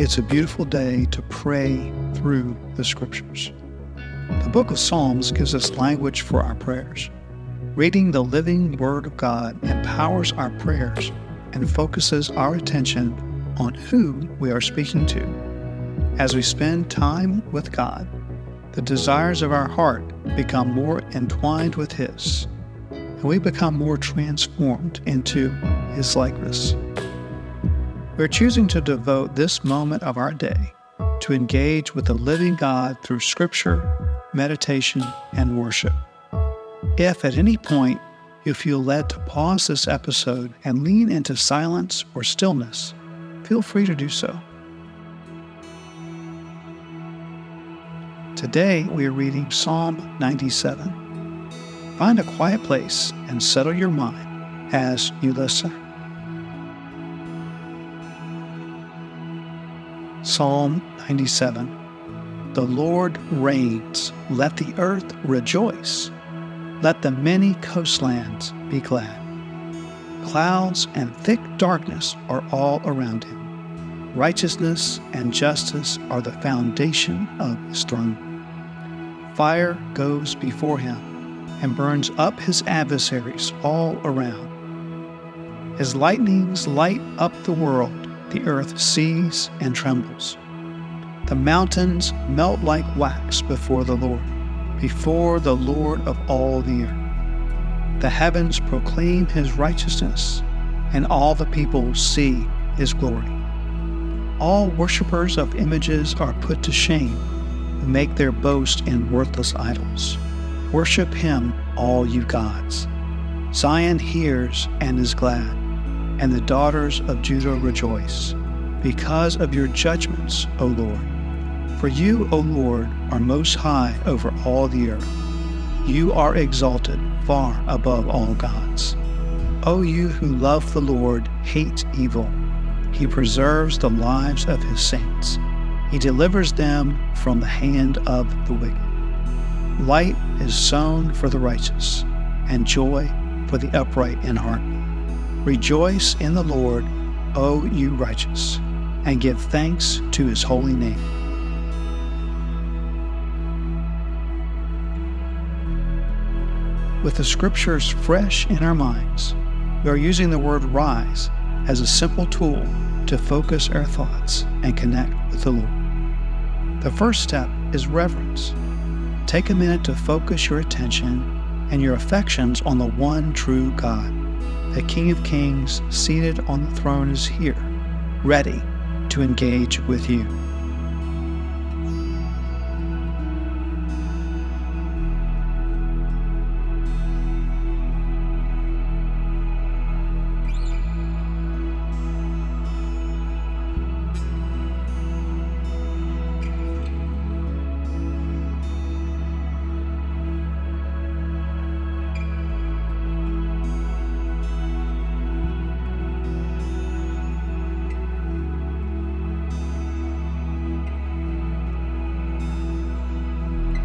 It's a beautiful day to pray through the scriptures. The book of Psalms gives us language for our prayers. Reading the living Word of God empowers our prayers and focuses our attention on who we are speaking to. As we spend time with God, the desires of our heart become more entwined with His, and we become more transformed into His likeness. We're choosing to devote this moment of our day to engage with the living God through scripture, meditation, and worship. If at any point you feel led to pause this episode and lean into silence or stillness, feel free to do so. Today we are reading Psalm 97. Find a quiet place and settle your mind as you listen. Psalm 97 The Lord reigns, let the earth rejoice, let the many coastlands be glad. Clouds and thick darkness are all around him. Righteousness and justice are the foundation of his throne. Fire goes before him and burns up his adversaries all around. His lightnings light up the world the earth sees and trembles. The mountains melt like wax before the Lord, before the Lord of all the earth. The heavens proclaim his righteousness, and all the people see his glory. All worshippers of images are put to shame, who make their boast in worthless idols. Worship him, all you gods. Zion hears and is glad and the daughters of Judah rejoice, because of your judgments, O Lord. For you, O Lord, are most high over all the earth. You are exalted far above all gods. O you who love the Lord, hate evil. He preserves the lives of his saints. He delivers them from the hand of the wicked. Light is sown for the righteous, and joy for the upright in heart. Rejoice in the Lord, O you righteous, and give thanks to his holy name. With the scriptures fresh in our minds, we are using the word rise as a simple tool to focus our thoughts and connect with the Lord. The first step is reverence. Take a minute to focus your attention and your affections on the one true God. The King of Kings seated on the throne is here, ready to engage with you.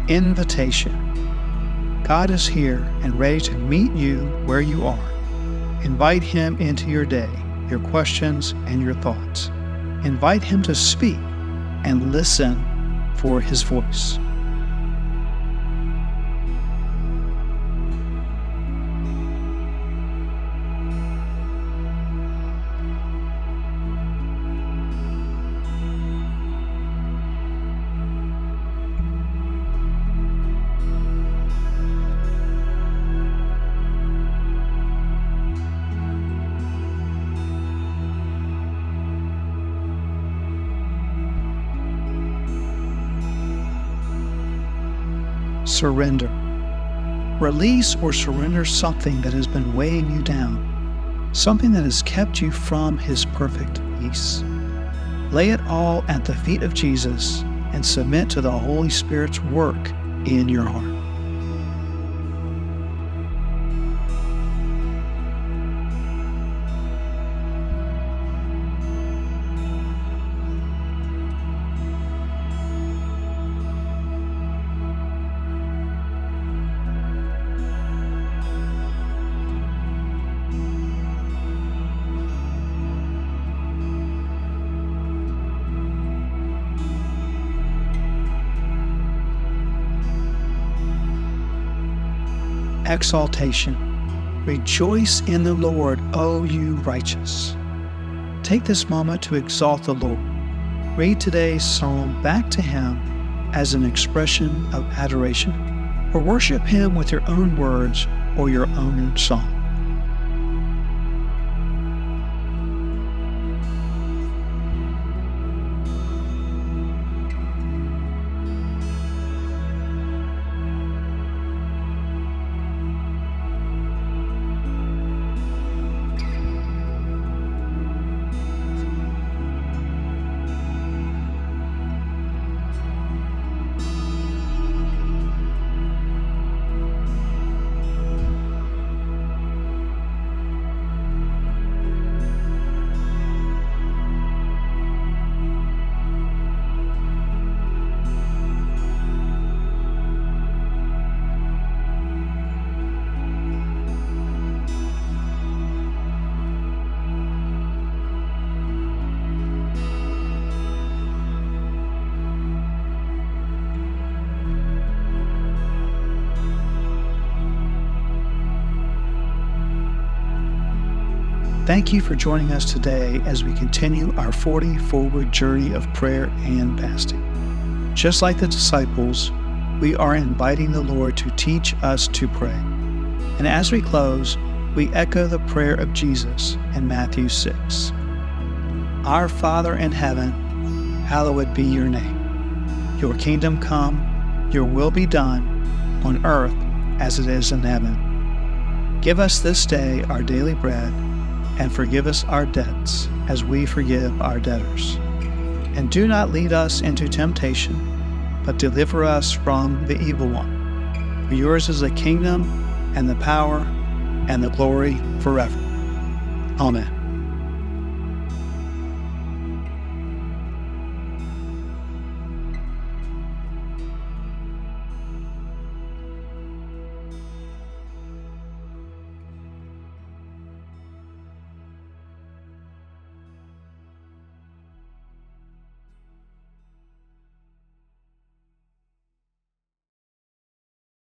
Invitation. God is here and ready to meet you where you are. Invite Him into your day, your questions, and your thoughts. Invite Him to speak and listen for His voice. Surrender. Release or surrender something that has been weighing you down, something that has kept you from His perfect peace. Lay it all at the feet of Jesus and submit to the Holy Spirit's work in your heart. Exaltation. Rejoice in the Lord, O you righteous. Take this moment to exalt the Lord. Read today's psalm back to Him as an expression of adoration, or worship Him with your own words or your own song. Thank you for joining us today as we continue our 40 forward journey of prayer and fasting. Just like the disciples, we are inviting the Lord to teach us to pray. And as we close, we echo the prayer of Jesus in Matthew 6. Our Father in heaven, hallowed be your name. Your kingdom come, your will be done, on earth as it is in heaven. Give us this day our daily bread and forgive us our debts as we forgive our debtors. And do not lead us into temptation, but deliver us from the evil one. For yours is the kingdom, and the power, and the glory forever. Amen.